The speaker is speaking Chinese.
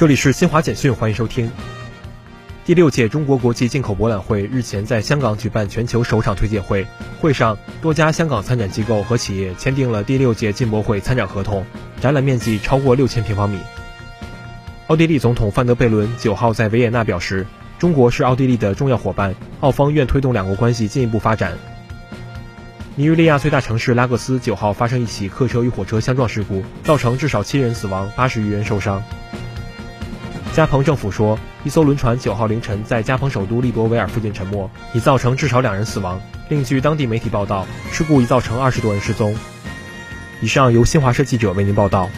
这里是新华简讯，欢迎收听。第六届中国国际进口博览会日前在香港举办全球首场推介会，会上多家香港参展机构和企业签订了第六届进博会参展合同，展览面积超过六千平方米。奥地利总统范德贝伦九号在维也纳表示，中国是奥地利的重要伙伴，澳方愿推动两国关系进一步发展。尼日利亚最大城市拉各斯九号发生一起客车与火车相撞事故，造成至少七人死亡，八十余人受伤。加蓬政府说，一艘轮船九号凌晨在加蓬首都利博维尔附近沉没，已造成至少两人死亡。另据当地媒体报道，事故已造成二十多人失踪。以上由新华社记者为您报道。